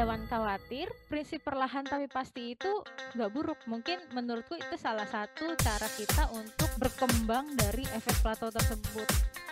Jangan khawatir, prinsip perlahan tapi pasti itu nggak buruk. Mungkin menurutku itu salah satu cara kita untuk berkembang dari efek plato tersebut.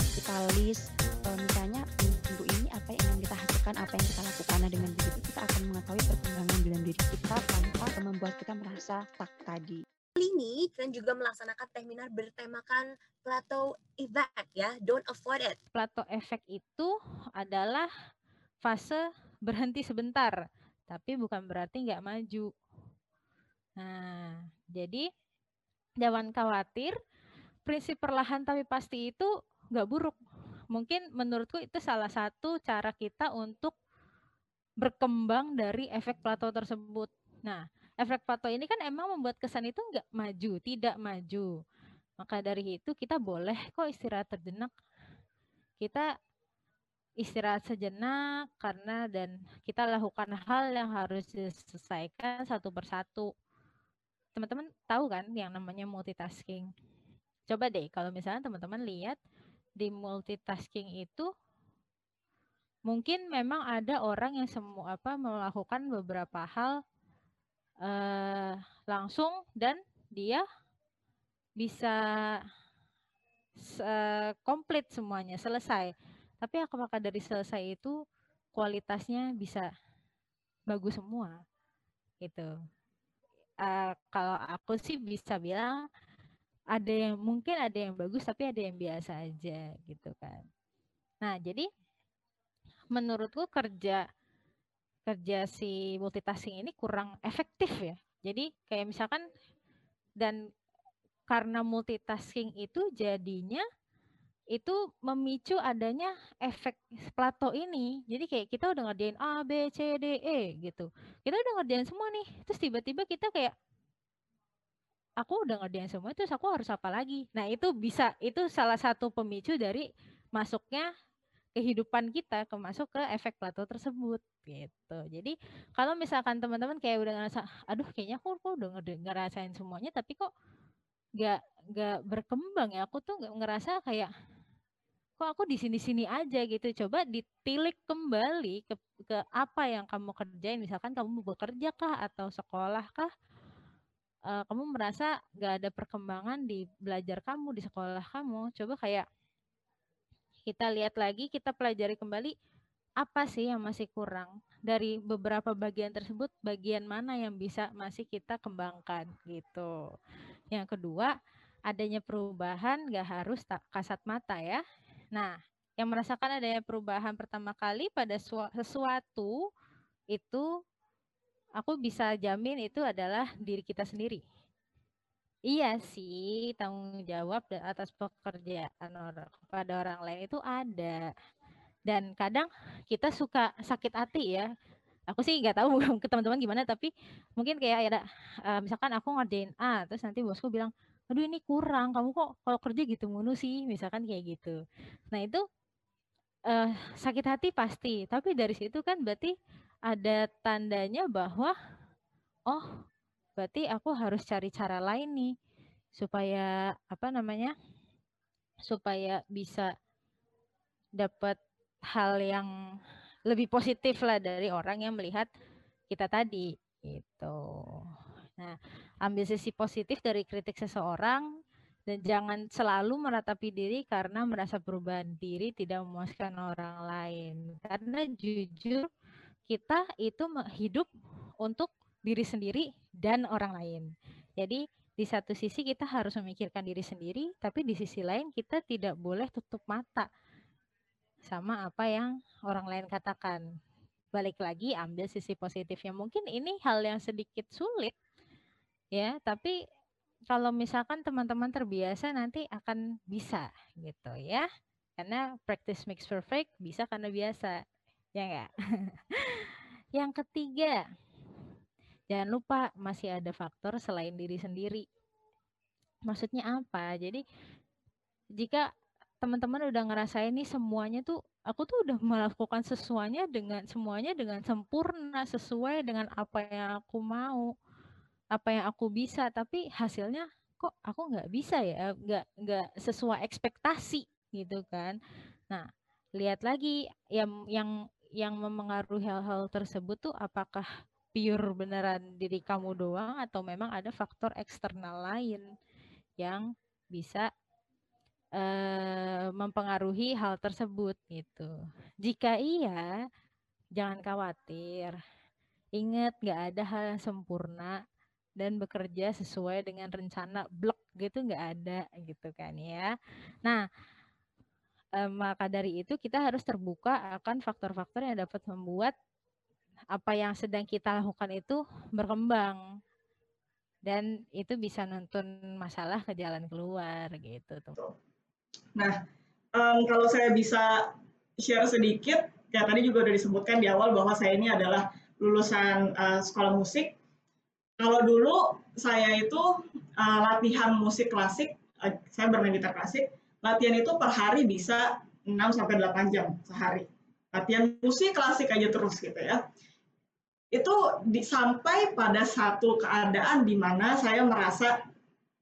Kita list uh, misalnya minggu ini apa yang ingin kita hasilkan, apa yang kita lakukan. Nah dengan begitu kita akan mengetahui perkembangan dalam diri kita tanpa membuat kita merasa stuck tadi. ini kalian juga melaksanakan seminar bertemakan plateau effect ya, don't avoid it. Plato efek itu adalah fase berhenti sebentar, tapi bukan berarti nggak maju. Nah, jadi jangan khawatir, prinsip perlahan tapi pasti itu nggak buruk. Mungkin menurutku itu salah satu cara kita untuk berkembang dari efek plato tersebut. Nah, efek plato ini kan emang membuat kesan itu nggak maju, tidak maju. Maka dari itu kita boleh kok istirahat terjenak. Kita istirahat sejenak karena dan kita lakukan hal yang harus diselesaikan satu persatu. Teman-teman tahu kan yang namanya multitasking? Coba deh kalau misalnya teman-teman lihat di multitasking itu mungkin memang ada orang yang semua apa melakukan beberapa hal uh, langsung dan dia bisa komplit semuanya selesai tapi apakah dari selesai itu kualitasnya bisa bagus semua gitu. Uh, kalau aku sih bisa bilang ada yang mungkin ada yang bagus tapi ada yang biasa aja gitu kan. Nah, jadi menurutku kerja kerja si multitasking ini kurang efektif ya. Jadi kayak misalkan dan karena multitasking itu jadinya itu memicu adanya efek plato ini. Jadi kayak kita udah ngerjain A, B, C, D, E gitu. Kita udah ngerjain semua nih. Terus tiba-tiba kita kayak aku udah ngerjain semua terus aku harus apa lagi? Nah, itu bisa itu salah satu pemicu dari masuknya kehidupan kita ke masuk ke efek plato tersebut gitu. Jadi kalau misalkan teman-teman kayak udah ngerasa aduh kayaknya aku, aku udah ngerasain semuanya tapi kok nggak nggak berkembang ya aku tuh nggak ngerasa kayak kok aku di sini-sini aja gitu. Coba ditilik kembali ke, ke apa yang kamu kerjain. Misalkan kamu bekerja kah atau sekolah kah? Uh, kamu merasa gak ada perkembangan di belajar kamu di sekolah kamu. Coba kayak kita lihat lagi, kita pelajari kembali apa sih yang masih kurang dari beberapa bagian tersebut. Bagian mana yang bisa masih kita kembangkan gitu. Yang kedua, adanya perubahan gak harus kasat mata ya. Nah, yang merasakan adanya perubahan pertama kali pada sesuatu itu aku bisa jamin itu adalah diri kita sendiri. Iya sih, tanggung jawab atas pekerjaan orang kepada orang lain itu ada. Dan kadang kita suka sakit hati ya. Aku sih nggak tahu ke teman-teman gimana, tapi mungkin kayak ada uh, misalkan aku ngerjain A, terus nanti bosku bilang, aduh ini kurang kamu kok kalau kerja gitu mulu sih misalkan kayak gitu nah itu uh, sakit hati pasti tapi dari situ kan berarti ada tandanya bahwa oh berarti aku harus cari cara lain nih supaya apa namanya supaya bisa dapat hal yang lebih positif lah dari orang yang melihat kita tadi gitu. Nah, ambil sisi positif dari kritik seseorang dan jangan selalu meratapi diri karena merasa perubahan diri tidak memuaskan orang lain. Karena jujur kita itu hidup untuk diri sendiri dan orang lain. Jadi di satu sisi kita harus memikirkan diri sendiri, tapi di sisi lain kita tidak boleh tutup mata sama apa yang orang lain katakan. Balik lagi ambil sisi positifnya. Mungkin ini hal yang sedikit sulit ya tapi kalau misalkan teman-teman terbiasa nanti akan bisa gitu ya. Karena practice makes perfect bisa karena biasa ya enggak yang ketiga jangan lupa masih ada faktor selain diri sendiri. Maksudnya apa? Jadi jika teman-teman udah ngerasain ini semuanya tuh aku tuh udah melakukan sesuanya dengan semuanya dengan sempurna sesuai dengan apa yang aku mau apa yang aku bisa tapi hasilnya kok aku nggak bisa ya nggak nggak sesuai ekspektasi gitu kan nah lihat lagi yang yang yang memengaruhi hal-hal tersebut tuh apakah pure beneran diri kamu doang atau memang ada faktor eksternal lain yang bisa uh, mempengaruhi hal tersebut gitu. Jika iya, jangan khawatir. Ingat, gak ada hal yang sempurna dan bekerja sesuai dengan rencana blok gitu nggak ada gitu kan ya. Nah, eh, maka dari itu kita harus terbuka akan faktor-faktor yang dapat membuat apa yang sedang kita lakukan itu berkembang dan itu bisa nuntun masalah ke jalan keluar gitu tuh. Nah, um, kalau saya bisa share sedikit, ya tadi juga udah disebutkan di awal bahwa saya ini adalah lulusan uh, sekolah musik. Kalau dulu saya itu uh, latihan musik klasik, uh, saya bermain gitar klasik, latihan itu per hari bisa 6 sampai 8 jam sehari. Latihan musik klasik aja terus gitu ya. Itu di, sampai pada satu keadaan di mana saya merasa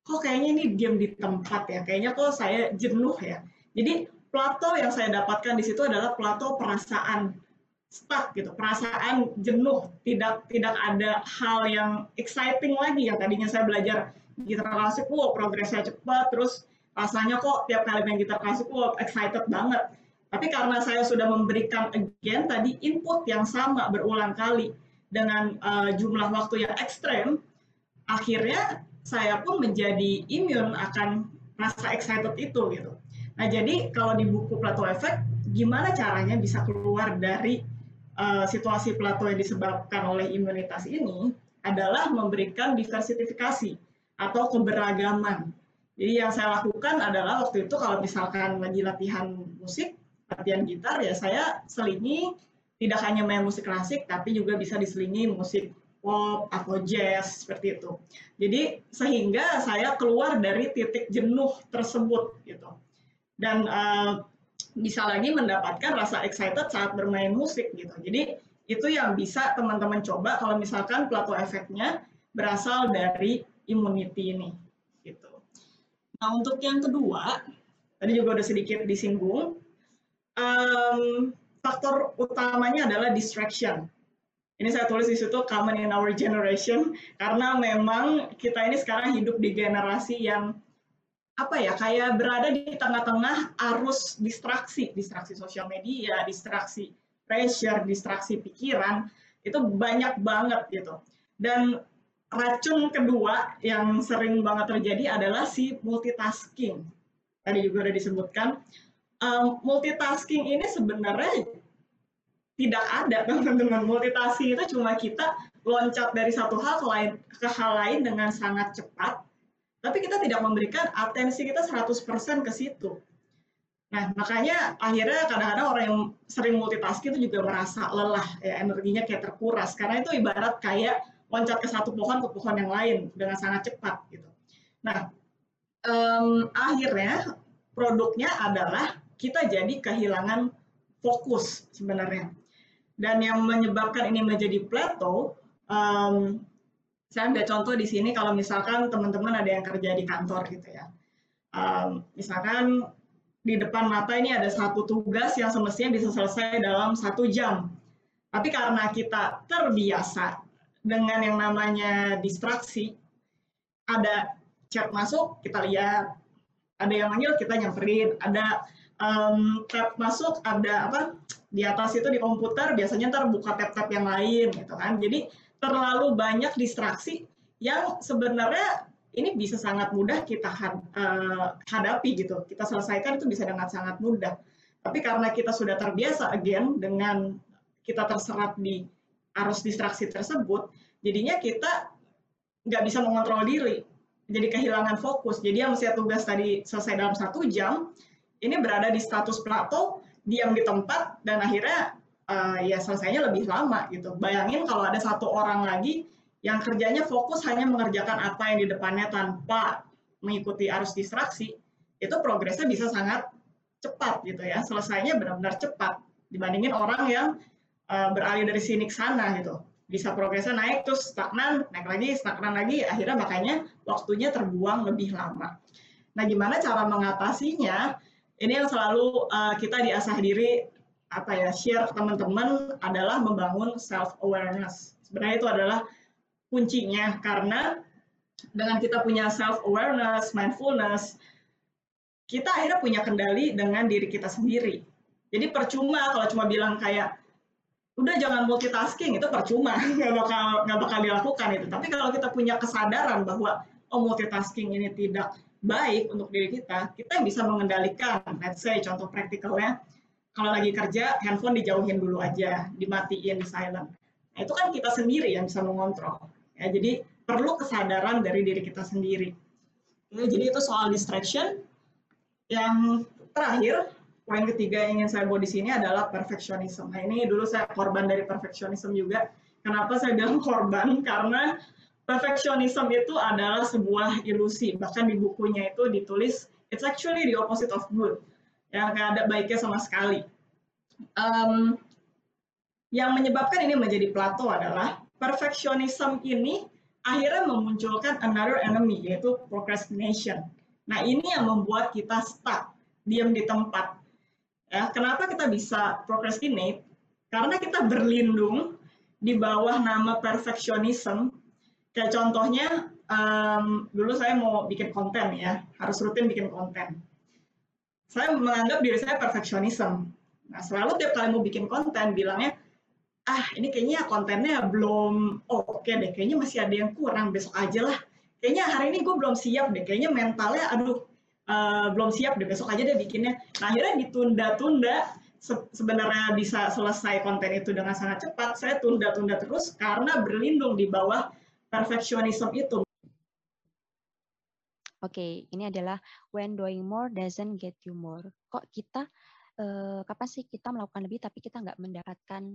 kok kayaknya ini diam di tempat ya, kayaknya kok saya jenuh ya. Jadi plato yang saya dapatkan di situ adalah plato perasaan stuck gitu, perasaan jenuh, tidak tidak ada hal yang exciting lagi yang tadinya saya belajar gitar klasik, wow progresnya cepat, terus rasanya kok tiap kali main gitar klasik, wow excited banget. Tapi karena saya sudah memberikan again tadi input yang sama berulang kali dengan uh, jumlah waktu yang ekstrem, akhirnya saya pun menjadi imun akan rasa excited itu gitu. Nah jadi kalau di buku Plato Effect, gimana caranya bisa keluar dari uh, situasi plato yang disebabkan oleh imunitas ini adalah memberikan diversifikasi atau keberagaman. Jadi yang saya lakukan adalah waktu itu kalau misalkan lagi latihan musik, latihan gitar ya saya selingi tidak hanya main musik klasik tapi juga bisa diselingi musik pop atau jazz seperti itu. Jadi sehingga saya keluar dari titik jenuh tersebut gitu. Dan uh, bisa lagi mendapatkan rasa excited saat bermain musik gitu. Jadi itu yang bisa teman-teman coba kalau misalkan plato efeknya berasal dari immunity ini gitu. Nah untuk yang kedua tadi juga udah sedikit disinggung um, faktor utamanya adalah distraction. Ini saya tulis di situ common in our generation karena memang kita ini sekarang hidup di generasi yang apa ya kayak berada di tengah-tengah arus distraksi, distraksi sosial media, distraksi pressure, distraksi pikiran itu banyak banget gitu. Dan racun kedua yang sering banget terjadi adalah si multitasking. Tadi juga udah disebutkan. Um, multitasking ini sebenarnya tidak ada teman-teman. Multitasking itu cuma kita loncat dari satu hal ke lain ke hal lain dengan sangat cepat tapi kita tidak memberikan atensi kita 100% ke situ. Nah, makanya akhirnya kadang-kadang orang yang sering multitasking itu juga merasa lelah, ya energinya kayak terkuras. Karena itu ibarat kayak loncat ke satu pohon ke pohon yang lain dengan sangat cepat gitu. Nah, um, akhirnya produknya adalah kita jadi kehilangan fokus sebenarnya. Dan yang menyebabkan ini menjadi plateau, um, saya ambil contoh di sini kalau misalkan teman-teman ada yang kerja di kantor gitu ya. Um, misalkan di depan mata ini ada satu tugas yang semestinya bisa selesai dalam satu jam. Tapi karena kita terbiasa dengan yang namanya distraksi, ada chat masuk, kita lihat. Ada yang manggil, kita nyamperin. Ada um, tab masuk, ada apa di atas itu di komputer, biasanya ntar buka tab-tab yang lain gitu kan. Jadi terlalu banyak distraksi yang sebenarnya ini bisa sangat mudah kita uh, hadapi gitu. Kita selesaikan itu bisa dengan sangat mudah. Tapi karena kita sudah terbiasa again dengan kita terserap di arus distraksi tersebut, jadinya kita nggak bisa mengontrol diri. Jadi kehilangan fokus. Jadi yang mesti tugas tadi selesai dalam satu jam, ini berada di status plato, diam di tempat, dan akhirnya uh, ya selesainya lebih lama gitu. Bayangin kalau ada satu orang lagi yang kerjanya fokus hanya mengerjakan apa yang di depannya tanpa mengikuti arus distraksi, itu progresnya bisa sangat cepat gitu ya. Selesainya benar-benar cepat dibandingin orang yang uh, beralih dari sini ke sana gitu. Bisa progresnya naik terus stagnan, naik lagi, stagnan lagi, akhirnya makanya waktunya terbuang lebih lama. Nah, gimana cara mengatasinya? Ini yang selalu uh, kita diasah diri apa ya share ke teman-teman adalah membangun self awareness. Sebenarnya itu adalah kuncinya karena dengan kita punya self awareness, mindfulness, kita akhirnya punya kendali dengan diri kita sendiri. Jadi percuma kalau cuma bilang kayak udah jangan multitasking itu percuma nggak bakal nggak bakal dilakukan itu. Tapi kalau kita punya kesadaran bahwa oh multitasking ini tidak baik untuk diri kita, kita bisa mengendalikan. Let's say contoh praktikalnya, kalau lagi kerja handphone dijauhin dulu aja, dimatiin, di silent. Nah, itu kan kita sendiri yang bisa mengontrol. Ya, jadi perlu kesadaran dari diri kita sendiri. Ya, jadi itu soal distraction. Yang terakhir, poin ketiga yang ingin saya bawa di sini adalah perfectionism. Nah ini dulu saya korban dari perfectionism juga. Kenapa saya bilang korban? Karena perfectionism itu adalah sebuah ilusi. Bahkan di bukunya itu ditulis, it's actually the opposite of good. Ya, nggak ada baiknya sama sekali. Um, yang menyebabkan ini menjadi plato adalah perfectionism ini akhirnya memunculkan another enemy, yaitu procrastination. Nah, ini yang membuat kita stuck, diam di tempat. Ya, kenapa kita bisa procrastinate? Karena kita berlindung di bawah nama perfectionism. Kayak contohnya, um, dulu saya mau bikin konten ya, harus rutin bikin konten. Saya menganggap diri saya perfectionism. Nah, selalu tiap kali mau bikin konten, bilangnya, ah ini kayaknya kontennya belum oh, oke okay deh kayaknya masih ada yang kurang besok aja lah. Kayaknya hari ini gue belum siap deh kayaknya mentalnya aduh uh, belum siap deh besok aja deh bikinnya. Nah akhirnya ditunda-tunda Se sebenarnya bisa selesai konten itu dengan sangat cepat saya tunda-tunda terus karena berlindung di bawah perfectionism itu Oke, okay, ini adalah when doing more doesn't get you more. Kok kita, uh, kapan sih kita melakukan lebih tapi kita nggak mendapatkan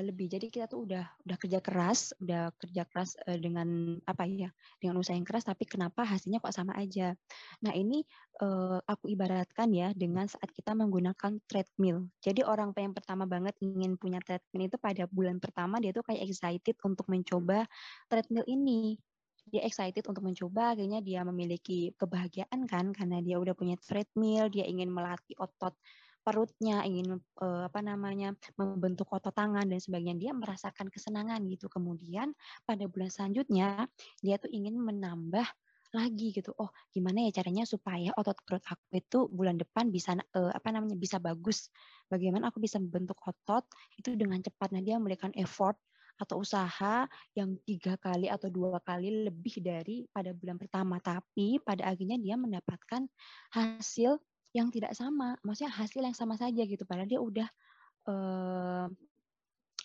lebih. Jadi kita tuh udah udah kerja keras, udah kerja keras uh, dengan apa ya, dengan usaha yang keras, tapi kenapa hasilnya kok sama aja? Nah ini uh, aku ibaratkan ya dengan saat kita menggunakan treadmill. Jadi orang yang pertama banget ingin punya treadmill itu pada bulan pertama dia tuh kayak excited untuk mencoba treadmill ini dia excited untuk mencoba akhirnya dia memiliki kebahagiaan kan karena dia udah punya treadmill dia ingin melatih otot perutnya, ingin uh, apa namanya membentuk otot tangan dan sebagainya, dia merasakan kesenangan gitu. Kemudian pada bulan selanjutnya dia tuh ingin menambah lagi gitu. Oh, gimana ya caranya supaya otot perut aku itu bulan depan bisa uh, apa namanya bisa bagus. Bagaimana aku bisa membentuk otot itu dengan cepat. Nah, dia memberikan effort atau usaha yang tiga kali atau dua kali lebih dari pada bulan pertama. Tapi pada akhirnya dia mendapatkan hasil yang tidak sama, maksudnya hasil yang sama saja gitu. Padahal dia udah eh,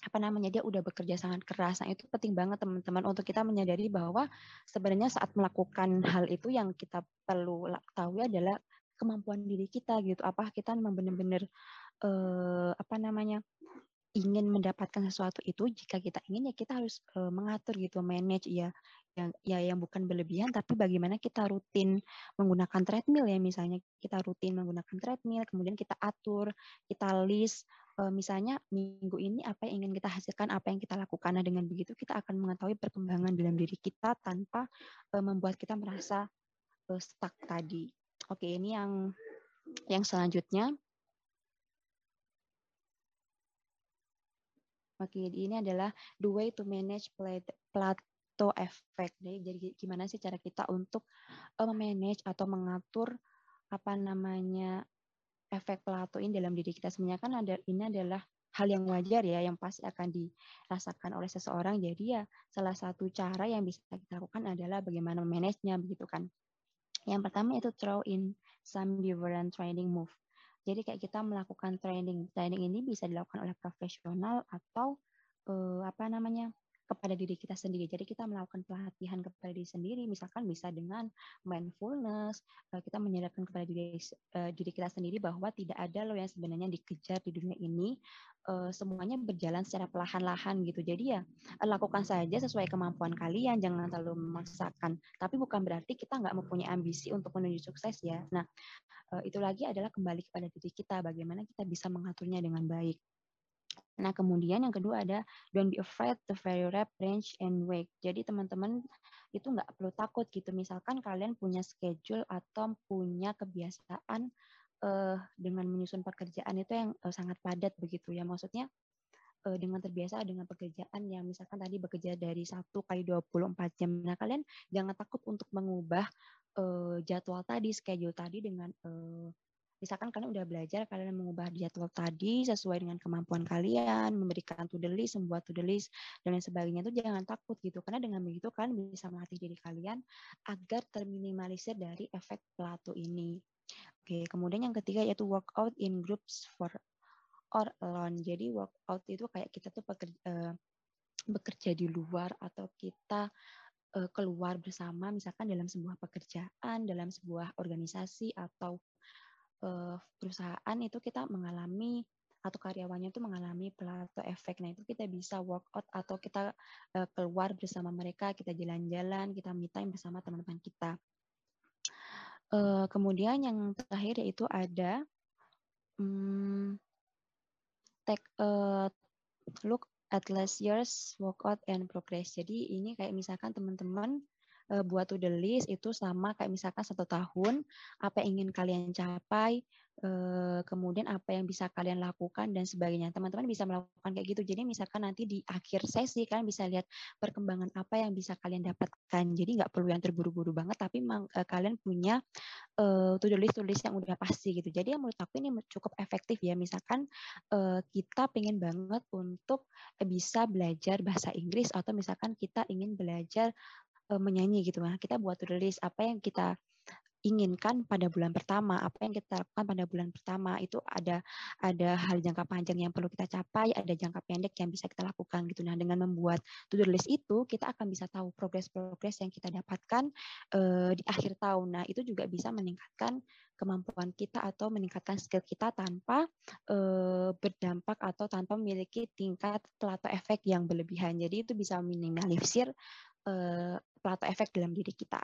apa namanya dia udah bekerja sangat keras. Nah itu penting banget teman-teman untuk kita menyadari bahwa sebenarnya saat melakukan hal itu yang kita perlu tahu adalah kemampuan diri kita gitu. Apa kita memang benar-benar eh, apa namanya ingin mendapatkan sesuatu itu jika kita ingin ya kita harus uh, mengatur gitu manage ya yang ya yang bukan berlebihan tapi bagaimana kita rutin menggunakan treadmill ya. Misalnya kita rutin menggunakan treadmill kemudian kita atur kita list uh, misalnya minggu ini apa yang ingin kita hasilkan apa yang kita lakukan. Nah dengan begitu kita akan mengetahui perkembangan dalam diri kita tanpa uh, membuat kita merasa uh, stuck tadi. Oke ini yang yang selanjutnya Oke, ini adalah the way to manage plat atau efek. Jadi, jadi gimana sih cara kita untuk uh, memanage atau mengatur apa namanya efek Plato ini dalam diri kita sebenarnya kan ada ini adalah hal yang wajar ya yang pasti akan dirasakan oleh seseorang. Jadi ya salah satu cara yang bisa kita lakukan adalah bagaimana memanagenya begitu kan. Yang pertama itu throw in some different training move. Jadi kayak kita melakukan training. Training ini bisa dilakukan oleh profesional atau uh, apa namanya kepada diri kita sendiri. Jadi kita melakukan pelatihan kepada diri sendiri, misalkan bisa dengan mindfulness, eh, kita menyadarkan kepada diri eh, diri kita sendiri bahwa tidak ada loh yang sebenarnya dikejar di dunia ini, eh, semuanya berjalan secara perlahan-lahan gitu. Jadi ya lakukan saja sesuai kemampuan kalian, jangan terlalu memaksakan. Tapi bukan berarti kita nggak mempunyai ambisi untuk menuju sukses ya. Nah itu lagi adalah kembali kepada diri kita, bagaimana kita bisa mengaturnya dengan baik. Nah, kemudian yang kedua ada don't be afraid to vary rep, range, and weight. Jadi teman-teman itu nggak perlu takut gitu. Misalkan kalian punya schedule atau punya kebiasaan uh, dengan menyusun pekerjaan itu yang uh, sangat padat begitu ya. Maksudnya uh, dengan terbiasa dengan pekerjaan yang misalkan tadi bekerja dari satu kali 24 jam. Nah, kalian jangan takut untuk mengubah uh, jadwal tadi, schedule tadi dengan uh, misalkan kalian udah belajar, kalian mengubah jadwal tadi sesuai dengan kemampuan kalian, memberikan to the list, membuat to the list, dan lain sebagainya itu jangan takut gitu. Karena dengan begitu kalian bisa melatih diri kalian agar terminimalisir dari efek plato ini. Oke, kemudian yang ketiga yaitu workout in groups for or alone. Jadi workout itu kayak kita tuh bekerja, uh, bekerja di luar atau kita uh, keluar bersama misalkan dalam sebuah pekerjaan, dalam sebuah organisasi atau uh, perusahaan itu kita mengalami atau karyawannya itu mengalami plato efek. Nah, itu kita bisa workout atau kita uh, keluar bersama mereka, kita jalan-jalan, kita me time bersama teman-teman kita. Uh, kemudian yang terakhir yaitu ada um, take a look at last year's workout and progress. Jadi ini kayak misalkan teman-teman uh, buat to the list itu sama kayak misalkan satu tahun apa yang ingin kalian capai Eh, kemudian apa yang bisa kalian lakukan dan sebagainya. Teman-teman bisa melakukan kayak gitu. Jadi misalkan nanti di akhir sesi kalian bisa lihat perkembangan apa yang bisa kalian dapatkan. Jadi nggak perlu yang terburu-buru banget, tapi memang uh, kalian punya uh, to-do list to list yang udah pasti gitu. Jadi yang menurut aku ini cukup efektif ya. Misalkan uh, kita pengen banget untuk bisa belajar bahasa Inggris atau misalkan kita ingin belajar menyanyi gitu. Nah, kita buat to-do list apa yang kita inginkan pada bulan pertama, apa yang kita lakukan pada bulan pertama itu ada ada hal jangka panjang yang perlu kita capai, ada jangka pendek yang bisa kita lakukan gitu. Nah, dengan membuat to-do list itu kita akan bisa tahu progres-progres yang kita dapatkan uh, di akhir tahun. Nah, itu juga bisa meningkatkan kemampuan kita atau meningkatkan skill kita tanpa uh, berdampak atau tanpa memiliki tingkat plato efek yang berlebihan. Jadi itu bisa minimalisir uh, plato efek dalam diri kita.